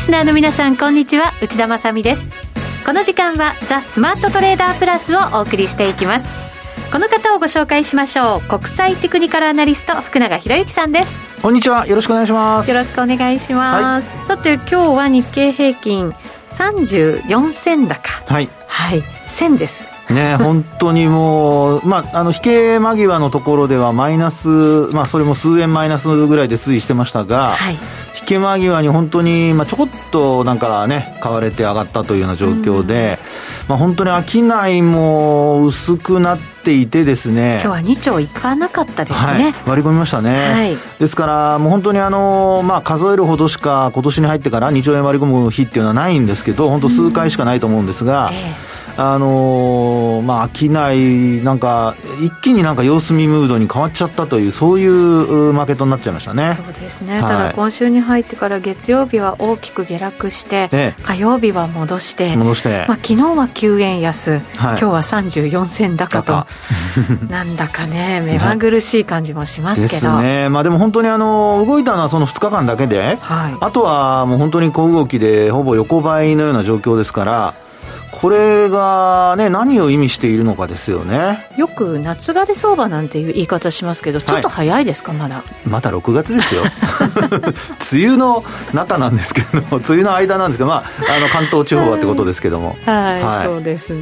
スナーの皆さんこんにちは。内田まさです。この時間はザ・スマートトレーダープラスをお送りしていきます。この方をご紹介しましょう。国際テクニカルアナリスト福永博之さんです。こんにちは。よろしくお願いします。よろしくお願いします、はい、さて今日は日経平均34銭高。はい。はい。1000です。ね、本当にもう、まあ、あの、引け間際のところではマイナス、まあ、それも数円マイナスぐらいで推移してましたが、はい、引け間際に本当に、まあ、ちょこっとなんかね、買われて上がったというような状況で、まあ、本当に商いも薄くなっていてですね。今日は2兆いかなかったですね、はい、割り込みましたね、はい、ですからもう本当にあの、まあ、数えるほどしか今年に入ってから2兆円割り込む日っていうのはないんですけど本当数回しかないと思うんですが、えーあのー、まあ、商い、なんか、一気になんか様子見ムードに変わっちゃったという、そういうマーケットになっちゃいましたね。そうですね。はい、ただ、今週に入ってから月曜日は大きく下落して、ね、火曜日は戻して、戻して、まあ、昨日は9円安、はい、今日は34銭高と、なんだかね、目まぐるしい感じもしますけど。ですね。まあ、でも本当にあの、動いたのはその2日間だけで、はい、あとはもう本当に小動きで、ほぼ横ばいのような状況ですから、これがね、何を意味しているのかですよね。よく夏枯れ相場なんていう言い方しますけど、ちょっと早いですか、はい、まだ。まだ6月ですよ。梅雨の中なんですけど、梅雨の間なんですけど、まあ、あの関東地方はってことですけども。はい、はい、そうですね、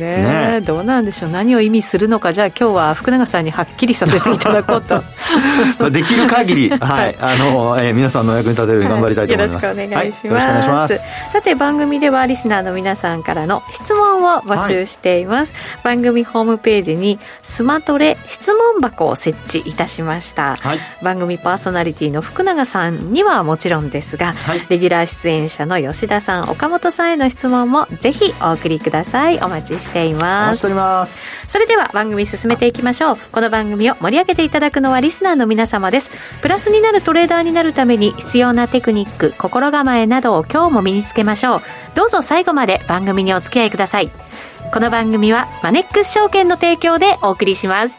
ね、どうなんでしょう、何を意味するのか、じゃあ今日は福永さんにはっきりさせていただこうと。できる限り、はい、あの、えー、皆さんのお役に立てるように頑張りたいと思います。はい、よろしくお願いします。よろしくお願いします。さて、番組ではリスナーの皆さんからの質問問を募集しています、はい、番組ホームページにスマトレ質問箱を設置いたしました、はい、番組パーソナリティの福永さんにはもちろんですが、はい、レギュラー出演者の吉田さん岡本さんへの質問もぜひお送りください。お待ちしています。それでは番組進めていきましょう。この番組を盛り上げていただくのはリスナーの皆様です。プラスになるトレーダーになるために必要なテクニック心構えなどを今日も身につけましょう。どうぞ最後まで番組にお付き合いくださいこの番組はマネックス証券の提供でお送りします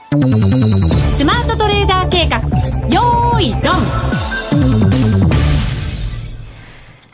スマートトレーダー計画よーいドン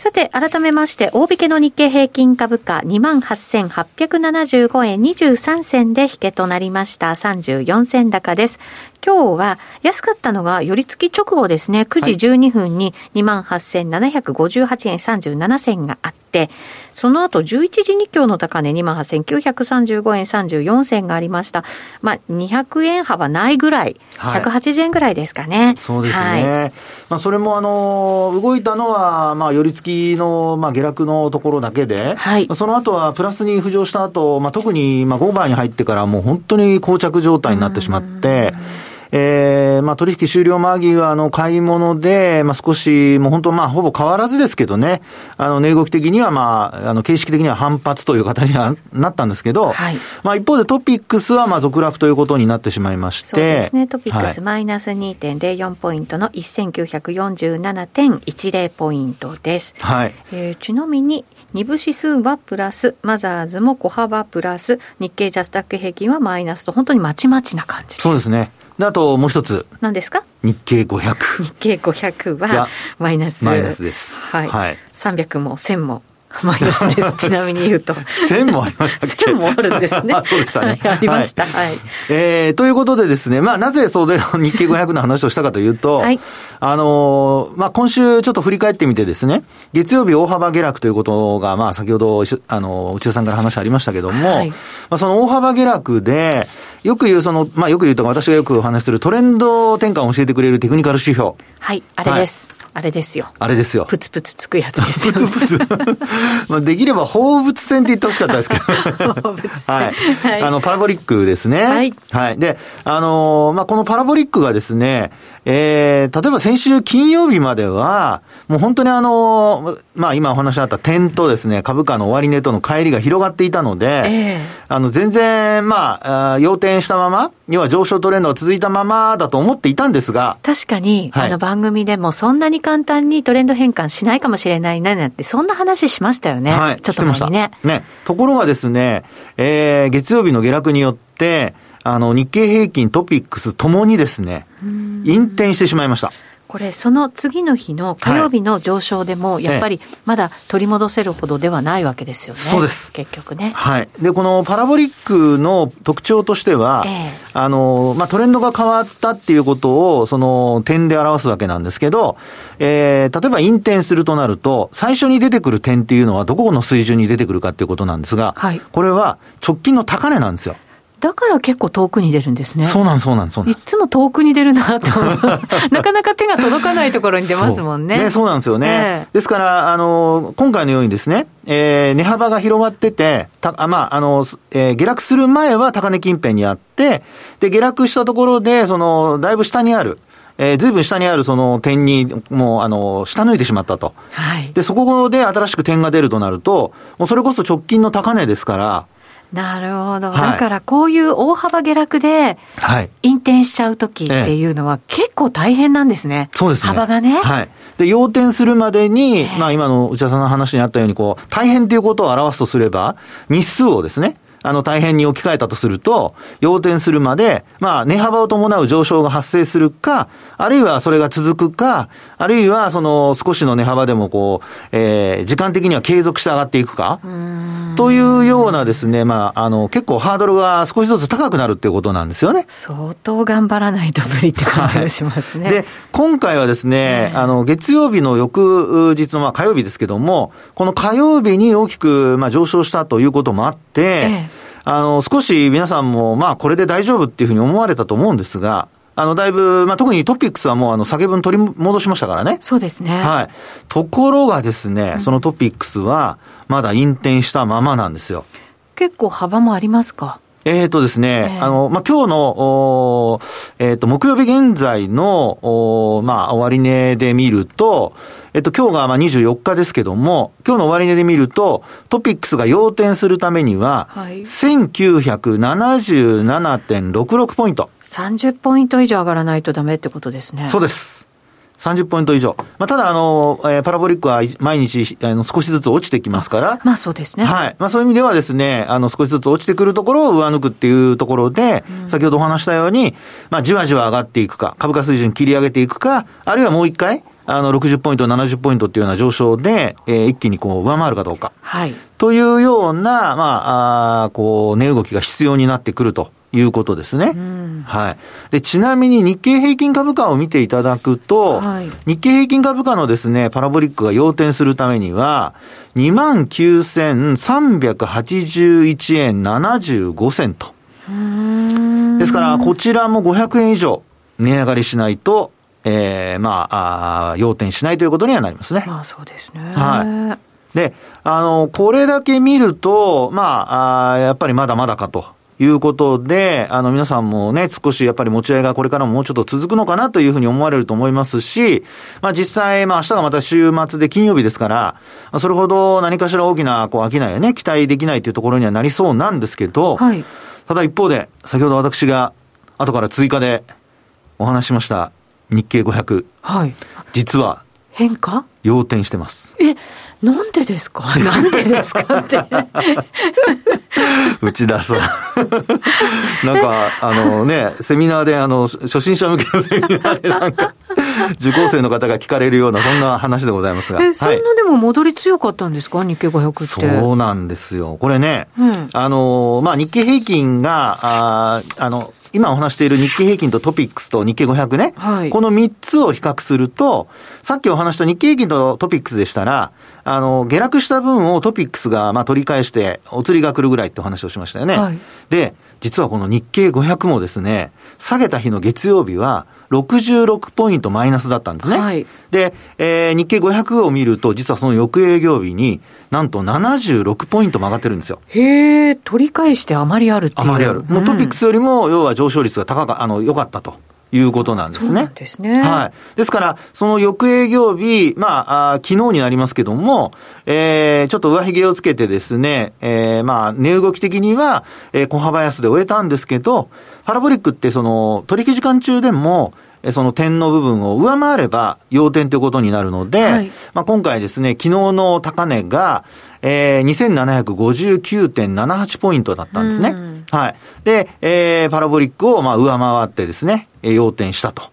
さて、改めまして、大引けの日経平均株価28,875円23銭で引けとなりました。34銭高です。今日は安かったのが寄り付き直後ですね、9時12分に28,758円37銭があって、その後11時日経の高値28,935円34銭がありました。まあ、200円幅ないぐらい、180円ぐらいですかね。そうですね。はい、まあ、それもあの、動いたのは、まあ、寄り付きの、まあ、下落のところだけで、はい、その後はプラスに浮上した後、まあ、特に、まあ、5番に入ってからもう本当に膠着状態になってしまって、えー、まあ取引終了間際の買い物で、まあ少し、もう本当まあほぼ変わらずですけどね、あの、値動き的にはまあ、あの、形式的には反発という形にはなったんですけど、はい、まあ一方でトピックスはまあ続落ということになってしまいまして、そうですね、トピックスマイナス2.04ポイントの1947.10ポイントです。はい。えー、ちなみに、二部指数はプラス、マザーズも小幅プラス、日経ジャスタック平均はマイナスと、本当にまちまちな感じです。そうですね。で、あともう一つ。何ですか？日経500。日経500はマイナス。マイナスです。はい。はい、300も1000も マイナスです。ちなみに言うと。1000もありましたっけ ?1000 もあるんですね。あそうでしたね。はい、ありました。はい。えー、ということでですね、まあ、なぜそれ日経500の話をしたかというと、はい、あのー、まあ、今週ちょっと振り返ってみてですね、月曜日大幅下落ということが、まあ、先ほど、あの、内田さんから話ありましたけども、はい、まあ、その大幅下落で、よく言うその、まあ、よく言うと私がよくお話しするトレンド転換を教えてくれるテクニカル指標。はい、あれです。はいあれですよ。あれですよ。プツプツつくやつですよ、ね。プツプツ。まあできれば放物線って言ってほしかったですけど。放物線。はい。はい、あの、パラボリックですね。はい。はい。で、あのー、まあこのパラボリックがですね、えー、例えば先週金曜日までは、もう本当にあの、まあ今お話あった点とですね、株価の終値との乖離が広がっていたので、えー、あの全然、まあ、要点したまま、要は上昇トレンドが続いたままだと思っていたんですが。確かに、はい、あの番組でもそんなに簡単にトレンド変換しないかもしれないななんて、そんな話しましたよね。はい、ちょっと前にね。ね。ところがですね、えー、月曜日の下落によって、あの、日経平均、トピックスともにですね、引転してしまいました。これ、その次の日の火曜日の上昇でも、やっぱりまだ取り戻せるほどではないわけですよね。そうです。結局ね。はい。で、このパラボリックの特徴としては、えー、あの、まあ、トレンドが変わったっていうことを、その点で表すわけなんですけど、えー、例えば、インテンするとなると、最初に出てくる点っていうのは、どこの水準に出てくるかっていうことなんですが、はい、これは直近の高値なんですよ。だから結構遠くに出るんですね。そうなんそうなんそうなんいつも遠くに出るなと なかなか手が届かないところに出ますもんね。ねそうなんですよね。えー、ですから、あの、今回のようにですね、えー、値幅が広がってて、たまあ、あの、えー、下落する前は高値近辺にあって、で、下落したところで、その、だいぶ下にある、えー、ずいぶん下にあるその点に、もう、あの、下抜いてしまったと。はい。で、そこで新しく点が出るとなると、もうそれこそ直近の高値ですから、なるほど、はい、だからこういう大幅下落で、引転しちゃうときっていうのは、結構大変なんですね、そうですね。幅がね。はい、で要点するまでに、まあ、今の内田さんの話にあったようにこう、大変ということを表すとすれば、日数をですね、あの、大変に置き換えたとすると、要点するまで、まあ、値幅を伴う上昇が発生するか、あるいはそれが続くか、あるいは、その、少しの値幅でも、こう、えー、時間的には継続して上がっていくか、というようなですね、まあ、あの、結構ハードルが少しずつ高くなるっていうことなんですよね。相当頑張らないと無理って感じがしますね。はい、で、今回はですね、あの、月曜日の翌日の、まあ、火曜日ですけども、この火曜日に大きく、まあ、上昇したということもあって、ええあの、少し皆さんも、まあ、これで大丈夫っていうふうに思われたと思うんですが、あの、だいぶ、まあ、特にトピックスはもう、あの、下げ分取り戻しましたからね。そうですね。はい。ところがですね、そのトピックスは、まだ引転したままなんですよ。結構幅もありますか？えっ、ー、とですね、えー、あの、まあ、今日の、えっ、ー、と、木曜日現在の、おまあ、終値で見ると、えっ、と、今日がまあ24日ですけども、今日の終値で見ると、トピックスが要点するためには、はい、1977.66ポイント。30ポイント以上上がらないとダメってことですね。そうです。30ポイント以上。まあ、ただ、あの、えー、パラボリックは毎日、あの、少しずつ落ちてきますから。まあ、そうですね。はい。まあ、そういう意味ではですね、あの、少しずつ落ちてくるところを上抜くっていうところで、うん、先ほどお話したように、まあ、じわじわ上がっていくか、株価水準切り上げていくか、あるいはもう一回、あの、60ポイント、70ポイントっていうような上昇で、えー、一気にこう、上回るかどうか。はい。というような、まあ、あこう、値動きが必要になってくると。いうことですね。うん、はい。で、ちなみに日経平均株価を見ていただくと、はい、日経平均株価のですね、パラボリックが要点するためには、29,381円75銭と。ですから、こちらも500円以上値上がりしないと、ええー、まあ、あ要点しないということにはなりますね。まあ、そうですね。はい。で、あの、これだけ見ると、まあ、あやっぱりまだまだかと。いうことで、あの、皆さんもね、少しやっぱり持ち合いがこれからももうちょっと続くのかなというふうに思われると思いますし、まあ実際、まあ明日がまた週末で金曜日ですから、それほど何かしら大きな、こう、商いはね、期待できないというところにはなりそうなんですけど、はい、ただ一方で、先ほど私が後から追加でお話しました日経500。はい。実は、変化？要点してます。え、なんでですか？なんでですかって。内田さん。なんか、あのね、セミナーで、あの、初心者向けのセミナーでなんか、受講生の方が聞かれるような、そんな話でございますが。え、そんなでも戻り強かったんですか？日経500って。そうなんですよ。これね、うん、あの、まあ、日経平均が、ああの、今お話している日経平均とトピックスと日経500ね、はい、この3つを比較すると、さっきお話した日経平均とトピックスでしたら、あの、下落した分をトピックスが、まあ、取り返して、お釣りが来るぐらいってお話をしましたよね。はい、で、実はこの日経500もですね、下げた日の月曜日は、66ポイントマイナスだったんですね。はい、で、えー、日経500を見ると、実はその翌営業日に、なんと76ポイント曲がってるんですよ。へえ、取り返してあまりあるっていう。あまりある。もうトピックスよりも、要は上昇率が高か、あの、良かったと。いうことなんですね。ですね。はい。ですから、その翌営業日、まあ、あ昨日になりますけども、えー、ちょっと上髭をつけてですね、えー、まあ、値動き的には、えー、小幅安で終えたんですけど、パラボリックってその、取引時間中でも、その点の部分を上回れば要点ということになるので、はい、まあ今回ですね、昨日の高値が、えー、2759.78ポイントだったんですね。はい。で、えー、パラボリックをまあ上回ってですね、要点したと。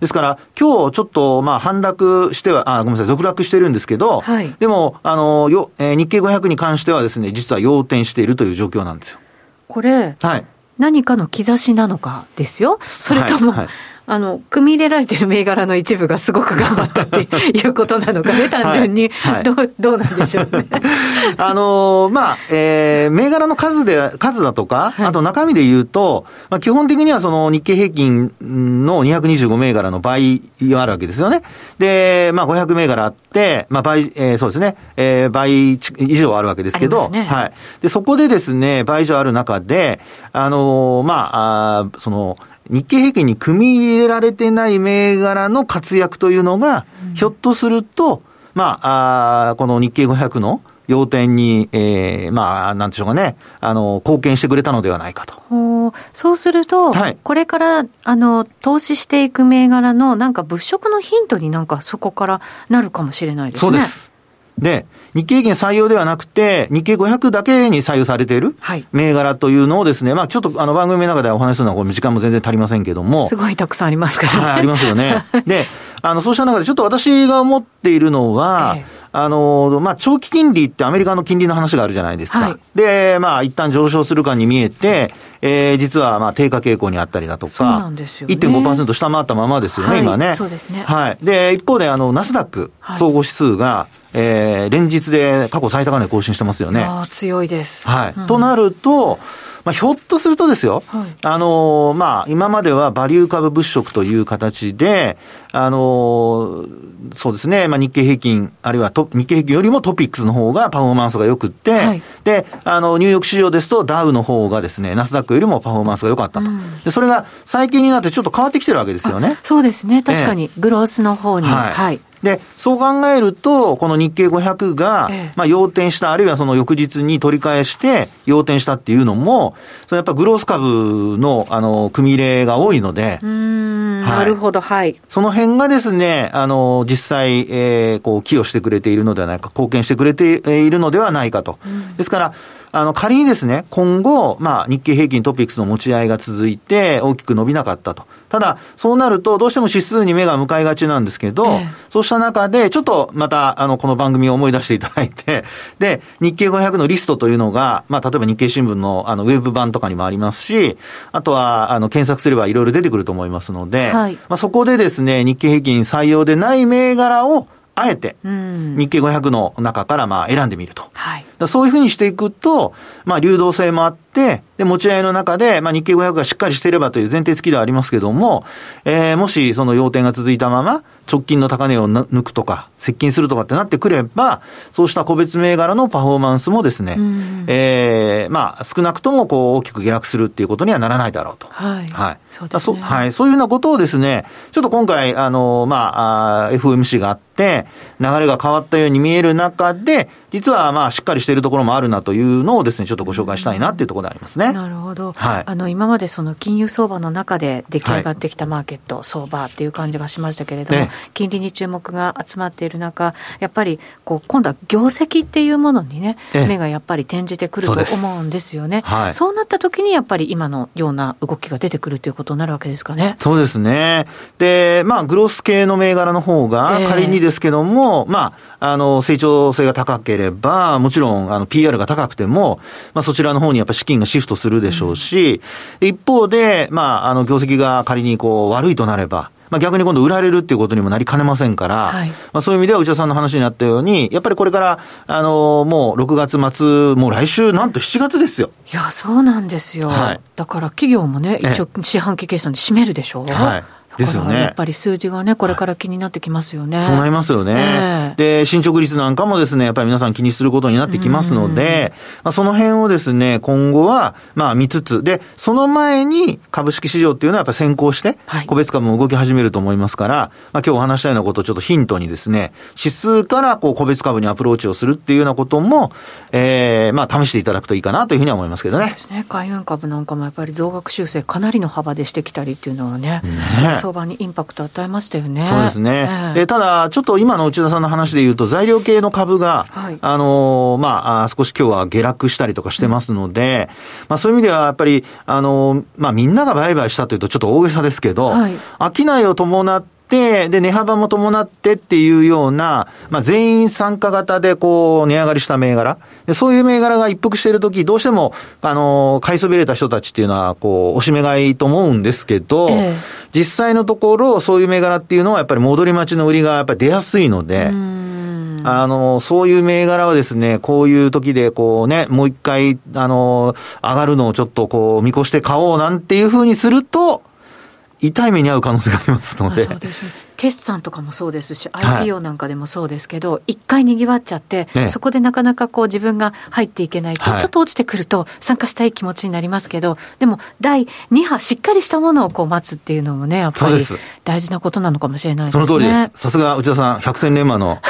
ですから、今日ちょっと、まあ、反落しては、あ、ごめんなさい、続落してるんですけど、はい、でも、あの、よ、えー、日経500に関してはですね、実は要点しているという状況なんですよ。これ、はい。何かの兆しなのかですよ。それとも、はいはいあの、組み入れられてる銘柄の一部がすごく頑張ったっていうことなのかね、単純に、はいはい、どう、どうなんでしょうね。あのー、まあ、えー、銘柄の数で、数だとか、はい、あと中身で言うと、まあ、基本的にはその日経平均の225銘柄の倍あるわけですよね。で、まあ、500銘柄あって、まあ、倍、えー、そうですね、えー、倍以上あるわけですけど、ね、はい。で、そこでですね、倍以上ある中で、あのー、まあ、あその、日経平均に組み入れられてない銘柄の活躍というのが、うん、ひょっとすると、まあ、あこの日経500の要点に、えー、まあ、なんでしょうかね、あの、貢献してくれたのではないかと。そうすると、はい、これから、あの、投資していく銘柄の、なんか物色のヒントになんかそこからなるかもしれないですね。そうです。で、日経平均採用ではなくて、日経500だけに採用されている銘柄というのをですね、まあちょっとあの番組の中でお話しするのはこれ時間も全然足りませんけども。すごいたくさんありますからね。はい、ありますよね。で、あの、そうした中でちょっと私が思っているのは、ええあの、まあ、長期金利ってアメリカの金利の話があるじゃないですか。はい、で、まあ、一旦上昇するかに見えて、えー、実は、まあ、低下傾向にあったりだとか、そうなんですよ、ね。1.5%下回ったままですよね、はい、今ね。そうですね。はい。で、一方で、あの、ナスダック総合指数が、はいえー、連日で過去最高値更新してますよね。あ強いです。はい。うん、となると、まあ、ひょっとするとですよ、はい、あのー、まあ、今まではバリュー株物色という形で、あのー、そうですね、まあ、日経平均、あるいは日経平均よりもトピックスの方がパフォーマンスが良くって、はい、で、あの、ニューヨーク市場ですとダウの方がですね、ナスダックよりもパフォーマンスが良かったと、うん、で。それが最近になってちょっと変わってきてるわけですよね。そうですね、確かに、グロースの方に。はい、はいで、そう考えると、この日経500が、ええ、まあ、要点した、あるいはその翌日に取り返して、要点したっていうのも、そのやっぱグロース株の、あの、組み入れが多いので、うん、はい、なるほど、はい。その辺がですね、あの、実際、えー、こう、寄与してくれているのではないか、貢献してくれているのではないかと。うん、ですから、あの、仮にですね、今後、まあ、日経平均トピックスの持ち合いが続いて、大きく伸びなかったと。ただ、そうなると、どうしても指数に目が向かいがちなんですけど、ええ、そうした中で、ちょっとまた、あの、この番組を思い出していただいて、で、日経500のリストというのが、まあ、例えば日経新聞の、あの、ウェブ版とかにもありますし、あとは、あの、検索すればいろいろ出てくると思いますので、はい、まあ、そこでですね、日経平均採用でない銘柄を、あえて、日経500の中からまあ選んでみると。はい、そういうふうにしていくと、まあ流動性もあって、で、持ち合いの中で、まあ日経500がしっかりしていればという前提付きではありますけども、えー、もしその要点が続いたまま、直近の高値を抜くとか、接近するとかってなってくれば、そうした個別銘柄のパフォーマンスもですね、えー、まあ少なくともこう大きく下落するっていうことにはならないだろうと。はい。はい。そうですね。はい。そういうようなことをですね、ちょっと今回、あの、まあ、あ FOMC があって、流れが変わったように見える中で、実はまあしっかりしているところもあるなというのをですね、ちょっとご紹介したいなっていうところでありますね。なるほど。はい。あの、今までその金融相場の中で出来上がってきたマーケット、はい、相場っていう感じがしましたけれども、ね、金利に注目が集まっている中、やっぱりこう今度は業績っていうものにね、目がやっぱり転じてくると思うんですよね。そうはい、そうなった時にやっぱり今のような動きが出てくるということになるわけですかね。そうですね。で、まあ、グロース系の銘柄の方が、仮にですけども、えー、まあ、あの、成長性が高ければ、もちろん、あの、PR が高くても、まあ、そちらの方にやっぱ資金がシフトするでしょうし、うん、一方で、まあ、あの、業績が仮にこう、悪いとなれば、まあ、逆に今度売られるっていうことにもなりかねませんから、はい、まあ、そういう意味では内田さんの話にあったように、やっぱりこれから、あのー、もう6月末、もう来週なんと7月ですよ。いや、そうなんですよ。はい、だから企業もね、一応四半期決算で締めるでしょう。はいですよね。やっぱり数字がね、これから気になってきますよね。そうなりますよね。で、進捗率なんかもですね、やっぱり皆さん気にすることになってきますので、まあ、その辺をですね、今後は、まあ見つつ、で、その前に株式市場っていうのはやっぱ先行して、個別株も動き始めると思いますから、はい、まあ今日お話したようなことをちょっとヒントにですね、指数からこう個別株にアプローチをするっていうようなことも、ええー、まあ試していただくといいかなというふうには思いますけどね。そうですね。海運株なんかもやっぱり増額修正かなりの幅でしてきたりっていうのはね、ね相場にインパクト与えましたよね。そうですね。えー、でただ、ちょっと今の内田さんの話で言うと、材料系の株が、はい、あの、まあ、少し今日は下落したりとかしてますので、うん、まあ、そういう意味では、やっぱり、あの、まあ、みんなが売買したというとちょっと大げさですけど、はい、商いを伴って、で、値幅も伴ってっていうような、まあ、全員参加型でこう、値上がりした銘柄。でそういう銘柄が一服しているとき、どうしても、あの、買いそびれた人たちっていうのは、こう、おしめ買いと思うんですけど、えー、実際のところ、そういう銘柄っていうのは、やっぱり戻り待ちの売りがやっぱり出やすいので、あの、そういう銘柄はですね、こういう時でこうね、もう一回、あの、上がるのをちょっとこう、見越して買おうなんていうふうにすると、痛い目に遭う可能性がありますので。決算とかもそうですし、IPO なんかでもそうですけど、一、はい、回にぎわっちゃって、ね、そこでなかなかこう自分が入っていけないと、はい、ちょっと落ちてくると参加したい気持ちになりますけど、でも第2波、しっかりしたものをこう待つっていうのもね、やっぱり大事なことなのかもしれないですね。その通りです。さすが内田さん、百戦錬磨の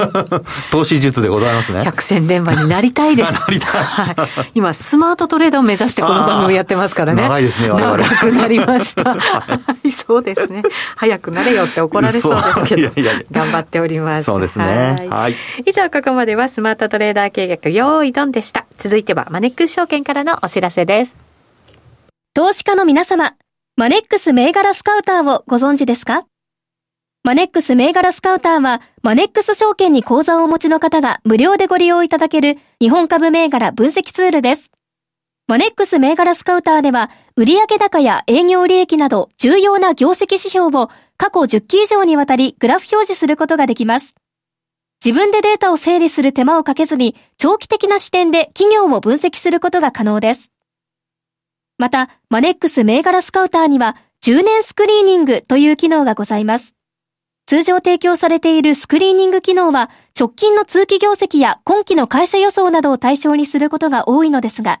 投資術でございますね。百戦錬磨になりたいです。はい。今、スマートトレーダーを目指してこの番組やってますからね。長いですね、長くなりました。はい、そうですね。早くなれよって怒られそうですけど、いやいや頑張っております。そうですね。はい。以上、ここまではスマートトレーダー計画、用意ドンでした。続いては、マネックス証券からのお知らせです。投資家の皆様、マネックス銘柄スカウターをご存知ですか？マネックス銘柄スカウターは、マネックス証券に口座をお持ちの方が無料でご利用いただける日本株銘柄分析ツールです。マネックス銘柄スカウターでは、売上高や営業利益など重要な業績指標を過去10期以上にわたりグラフ表示することができます。自分でデータを整理する手間をかけずに、長期的な視点で企業を分析することが可能です。また、マネックス銘柄スカウターには、10年スクリーニングという機能がございます。通常提供されているスクリーニング機能は、直近の通期業績や今期の会社予想などを対象にすることが多いのですが、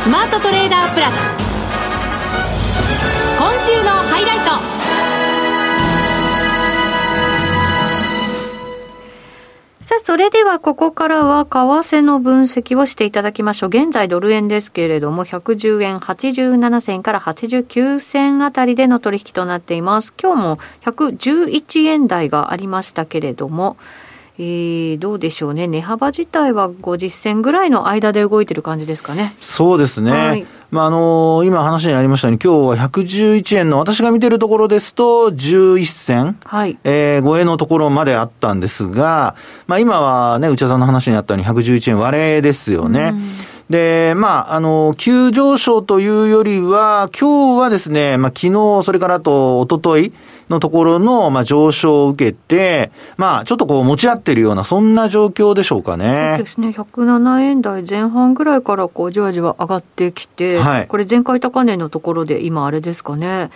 スマートトレーダープラス今週のハイライトさあ、それではここからは為替の分析をしていただきましょう。現在ドル円ですけれども、110円87銭から89銭あたりでの取引となっています。今日も111円台がありましたけれども、えー、どうでしょうね、値幅自体は50銭ぐらいの間で動いてる感じですかね。そうですね。はい、まあ、あのー、今話にありましたように、今日は111円の、私が見てるところですと、11銭、はい、えー、超えのところまであったんですが、まあ、今はね、内田さんの話にあったように111円割れですよね。うんで、まあ、あの、急上昇というよりは、今日はですね、まあ、昨日、それからあと、一昨日のところの、まあ、上昇を受けて、まあ、ちょっとこう、持ち合ってるような、そんな状況でしょうかね。そうですね。107円台前半ぐらいから、こう、じわじわ上がってきて、はい、これ、前回高値のところで、今、あれですかね。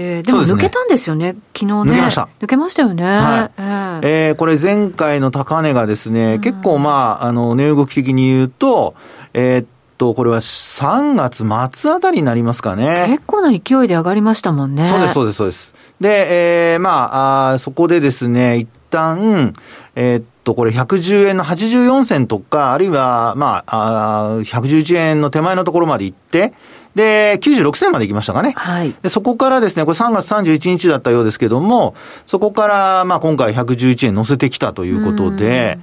えー、でも抜けたんですよね、ね昨日ね。抜けました。抜けましたよね。はい、えー、えー、これ前回の高値がですね、うん、結構まあ、あの、値動き的に言うと、えー、っと、これは3月末あたりになりますかね。結構な勢いで上がりましたもんね。そうです、そうです、そうです。で、えー、まあ、あそこでですね、一旦、えー、っと、これ110円の84銭とか、あるいは、まあ、あ111円の手前のところまで行って、で、96銭まで行きましたかね。はい。で、そこからですね、これ3月31日だったようですけども、そこから、まあ今回111円乗せてきたということで、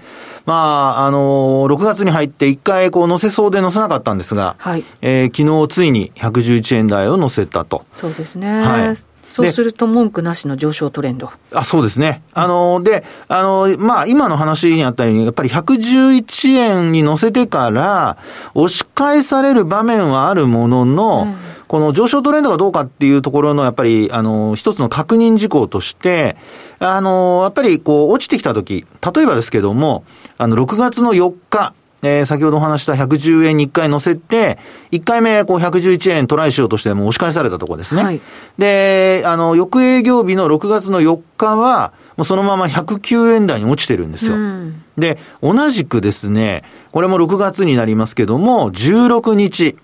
まあ、あのー、6月に入って一回こう乗せそうで乗せなかったんですが、はい。えー、昨日ついに111円台を乗せたと。そうですね。はい。そうすると文句なしの上昇トレンド。あ、そうですね。あの、で、あの、まあ、今の話にあったように、やっぱり111円に乗せてから、押し返される場面はあるものの、うん、この上昇トレンドがどうかっていうところの、やっぱり、あの、一つの確認事項として、あの、やっぱり、こう、落ちてきたとき、例えばですけども、あの、6月の4日、えー、先ほどお話した110円に1回乗せて、1回目、こう、111円トライしようとしても押し返されたところですね。はい、で、あの、翌営業日の6月の4日は、もうそのまま109円台に落ちてるんですよ。うん、で、同じくですね、これも6月になりますけども、16日、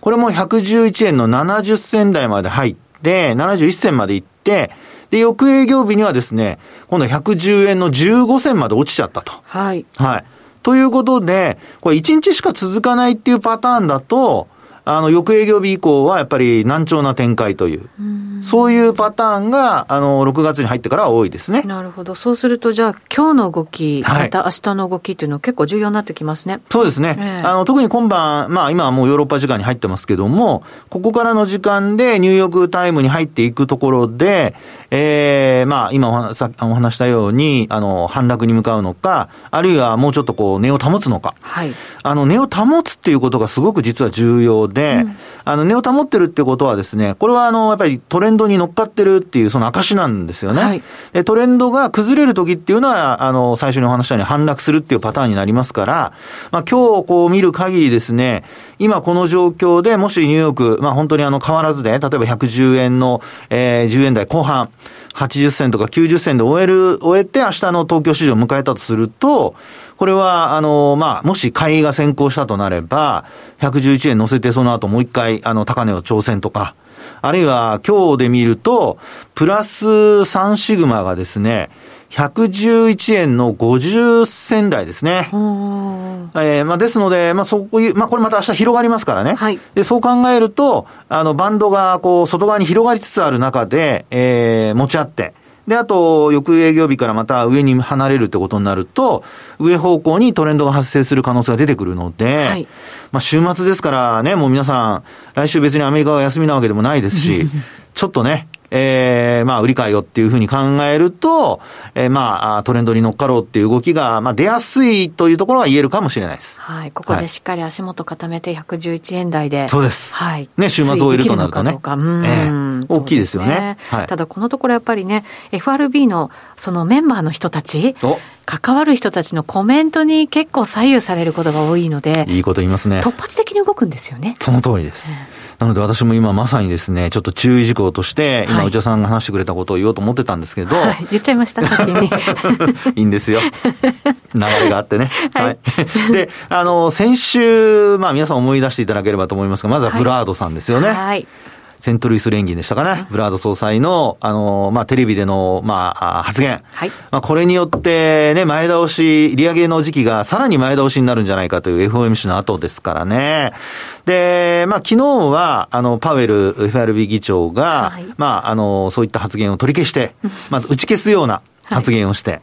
これも111円の70銭台まで入って、71銭まで行って、で、翌営業日にはですね、今度は110円の15銭まで落ちちゃったと。はい。はい。ということで、これ1日しか続かないっていうパターンだと、あの、翌営業日以降はやっぱり難聴な展開という。うそういうパターンが、あの、6月に入ってからは多いですね。なるほど。そうすると、じゃあ、今日の動き、また明日の動きっていうのは結構重要になってきますね。そうですね。えー、あの、特に今晩、まあ、今はもうヨーロッパ時間に入ってますけども、ここからの時間でニューヨークタイムに入っていくところで、ええー、まあ、今お話したように、あの、反落に向かうのか、あるいはもうちょっとこう、値を保つのか。はい。あの、値を保つっていうことがすごく実は重要で、うん、あの、値を保ってるってことはですね、これはあの、やっぱりトレンドドに乗っかってるっていうその証なんですよね。はい、でトレンドが崩れる時っていうのは、あの、最初にお話したように反落するっていうパターンになりますから、まあ今日こう見る限りですね、今この状況でもしニューヨーク、まあ本当にあの変わらずで、例えば110円の、えー、10円台後半、80銭とか90銭で終える、終えて明日の東京市場を迎えたとすると、これは、あの、まあ、もし買いが先行したとなれば、111円乗せてその後もう一回、あの、高値を挑戦とか、あるいは今日で見ると、プラス3シグマがですね、111円の50銭台ですね。えー、まあ、ですので、まあ、そういう、まあ、これまた明日広がりますからね。はい。で、そう考えると、あの、バンドが、こう、外側に広がりつつある中で、えー、持ち合って、で、あと、翌営業日からまた上に離れるってことになると、上方向にトレンドが発生する可能性が出てくるので、はい、まあ週末ですからね、もう皆さん、来週別にアメリカが休みなわけでもないですし、ちょっとね、ええー、まあ、売り買いよっていうふうに考えると、えー、まあ、トレンドに乗っかろうっていう動きが、まあ、出やすいというところは言えるかもしれないです。はい。ここでしっかり足元固めて111円台で。そうです。はい。ね、週末を終えるとなるとね。うん、えー、大きいですよね。ねはい、ただ、このところやっぱりね、FRB のそのメンバーの人たち、関わる人たちのコメントに結構左右されることが多いので、いいこと言いますね。突発的に動くんですよね。その通りです。うんなので私も今まさにですね、ちょっと注意事項として、今内田さんが話してくれたことを言おうと思ってたんですけど。はい、言っちゃいました、先に。いいんですよ。流れがあってね。はい。はい、で、あの、先週、まあ皆さん思い出していただければと思いますが、まずはブラードさんですよね。はい、はいセントルイス連銀でしたかね。ブラード総裁の、あの、まあ、テレビでの、まあ、発言。はい。まあ、これによって、ね、前倒し、利上げの時期がさらに前倒しになるんじゃないかという FOMC の後ですからね。で、まあ、昨日は、あの、パウエル FRB 議長が、はい、まあ、あの、そういった発言を取り消して、まあ、打ち消すような発言をして、はい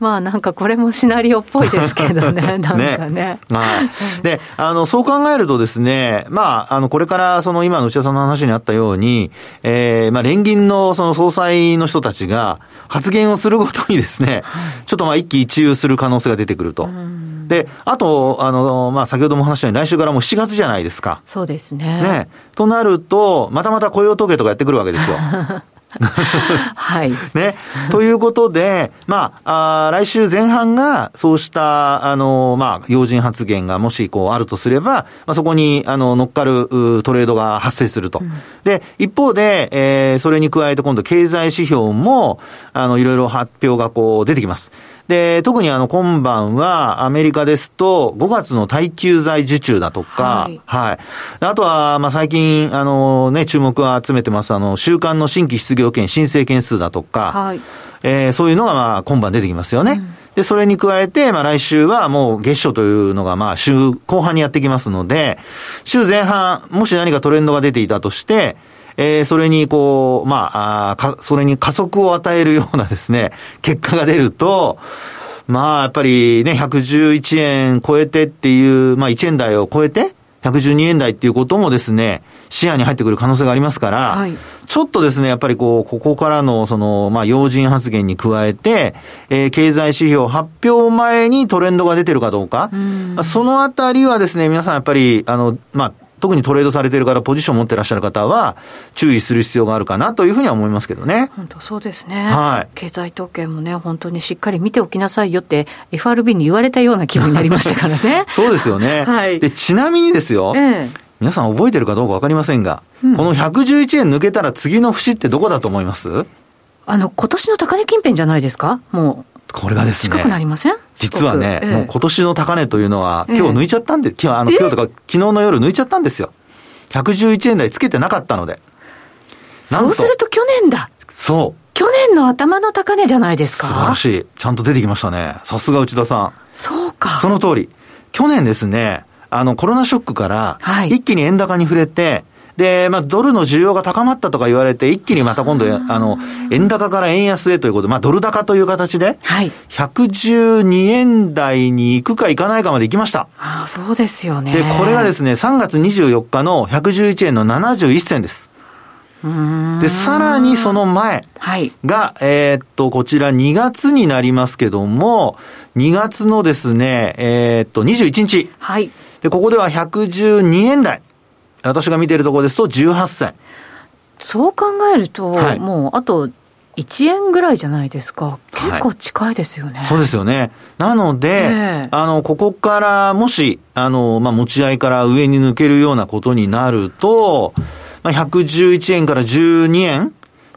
まあなんかこれもシナリオっぽいですけどね、なんかね。ねはい。で、あの、そう考えるとですね、まあ、あの、これからその今の内田さんの話にあったように、えー、まあ連銀のその総裁の人たちが発言をするごとにですね、ちょっとまあ一喜一憂する可能性が出てくると。で、あと、あの、まあ先ほども話したように来週からもう7月じゃないですか。そうですね。ね。となると、またまた雇用統計とかやってくるわけですよ。はい。ね。ということで、まあ、あ来週前半が、そうした、あの、まあ、要人発言がもし、こう、あるとすれば、まあ、そこに、あの、乗っかるトレードが発生すると。うん、で、一方で、えー、それに加えて今度、経済指標も、あの、いろいろ発表がこう、出てきます。で、特にあの、今晩は、アメリカですと、5月の耐久財受注だとか、はい。はい、あとは、まあ、最近、あのね、注目を集めてます、あの、週間の新規失業件申請件数だとか、はい。えー、そういうのがまあ今晩出てきますよね。うん、で、それに加えて、まあ来週はもう月初というのがまあ週後半にやってきますので、週前半、もし何かトレンドが出ていたとして、えー、それにこう、まあ、あか、それに加速を与えるようなですね、結果が出ると、まあ、やっぱりね、111円超えてっていう、まあ、1円台を超えて、112円台っていうこともですね、視野に入ってくる可能性がありますから、はい、ちょっとですね、やっぱりこう、ここからのその、まあ、要人発言に加えて、えー、経済指標発表前にトレンドが出てるかどうか、うそのあたりはですね、皆さんやっぱり、あの、まあ、特にトレードされてるから、ポジション持ってらっしゃる方は、注意する必要があるかなというふうには思いますけどね。本当そうですね。はい。経済統計もね、本当にしっかり見ておきなさいよって、FRB に言われたような気分になりましたからね。そうですよね。はい。で、ちなみにですよ。ええ皆さん覚えてるかどうかわかりませんが、うん、この111円抜けたら次の節ってどこだと思います？あの、今年の高値近辺じゃないですか？もう。これがですね。近くなりません？実はね、ええ、もう今年の高値というのは、今日抜いちゃったんで、え、今日、あの、今日とか昨日の夜抜いちゃったんですよ。111円台つけてなかったので。そうすると去年だ。そう。去年の頭の高値じゃないですか？素晴らしい。ちゃんと出てきましたね。さすが内田さん。そうか。その通り。去年ですね、あの、コロナショックから、一気に円高に触れて、はいで、まあ、ドルの需要が高まったとか言われて、一気にまた今度、あの、円高から円安へということで、まあ、ドル高という形で、はい。112円台に行くか行かないかまで行きました。ああ、そうですよね。で、これがですね、3月24日の111円の71銭です。で、さらにその前が、はい、えー、っと、こちら2月になりますけども、2月のですね、えー、っと、21日。はい。で、ここでは112円台。私が見ているところですと18銭。そう考えると、はい、もうあと1円ぐらいじゃないですか。結構近いですよね。はい、そうですよね。なので、えー、あの、ここからもし、あの、まあ、持ち合いから上に抜けるようなことになると、まあ、111円から12円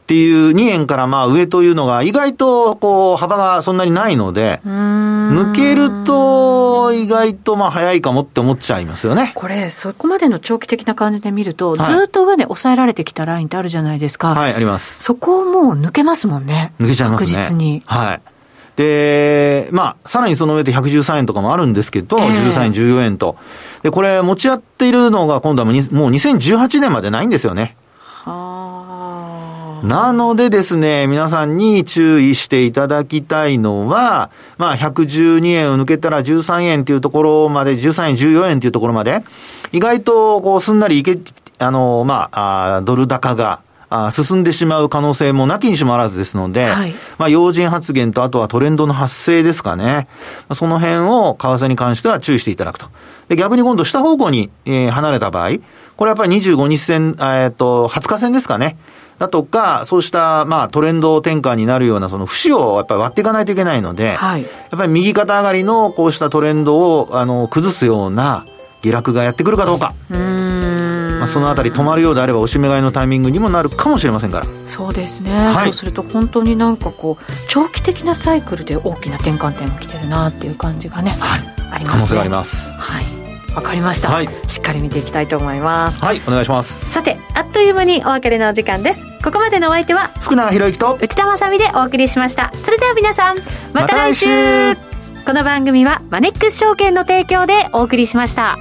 っていう2円からまあ上というのが意外とこう幅がそんなにないので、抜けると意外とまあ早いかもって思っちゃいますよね。これ、そこまでの長期的な感じで見ると、ずっと上で抑えられてきたラインってあるじゃないですか。はい、あります。そこをもう抜けますもんね。抜けちゃいますね。確実に。はい。で、まあ、さらにその上で113円とかもあるんですけど、えー、13円、14円と。で、これ持ち合っているのが今度はもう2018年までないんですよね。なのでですね、皆さんに注意していただきたいのは、まあ、112円を抜けたら13円っていうところまで、13円、14円っていうところまで、意外と、こう、すんなりいけ、あの、まあ、あドル高が、あ進んでしまう可能性もなきにしもあらずですので、はい、まあ、要人発言とあとはトレンドの発生ですかね。その辺を為替に関しては注意していただくと。で、逆に今度下方向に、えー、離れた場合、これやっぱり25日線、えっ、ー、と、20日線ですかね。だとか、そうした、まあ、トレンド転換になるような、その節をやっぱり割っていかないといけないので、はい、やっぱり右肩上がりのこうしたトレンドを、あの、崩すような下落がやってくるかどうか。まあ、そのあたり止まるようであれば、押し目買いのタイミングにもなるかもしれませんから。そうですね。はい、そうすると、本当になんかこう、長期的なサイクルで大きな転換点が来てるなっていう感じがね、はい、ありますね。可能性があります。はい。わかりました、はい、しっかり見ていきたいと思います。はいお願いします。さてあっという間にお別れのお時間です。ここまでのお相手は福永博之と内田まさでお送りしました。それでは皆さんまた来週。ま、この番組はマネックス証券の提供でお送りしました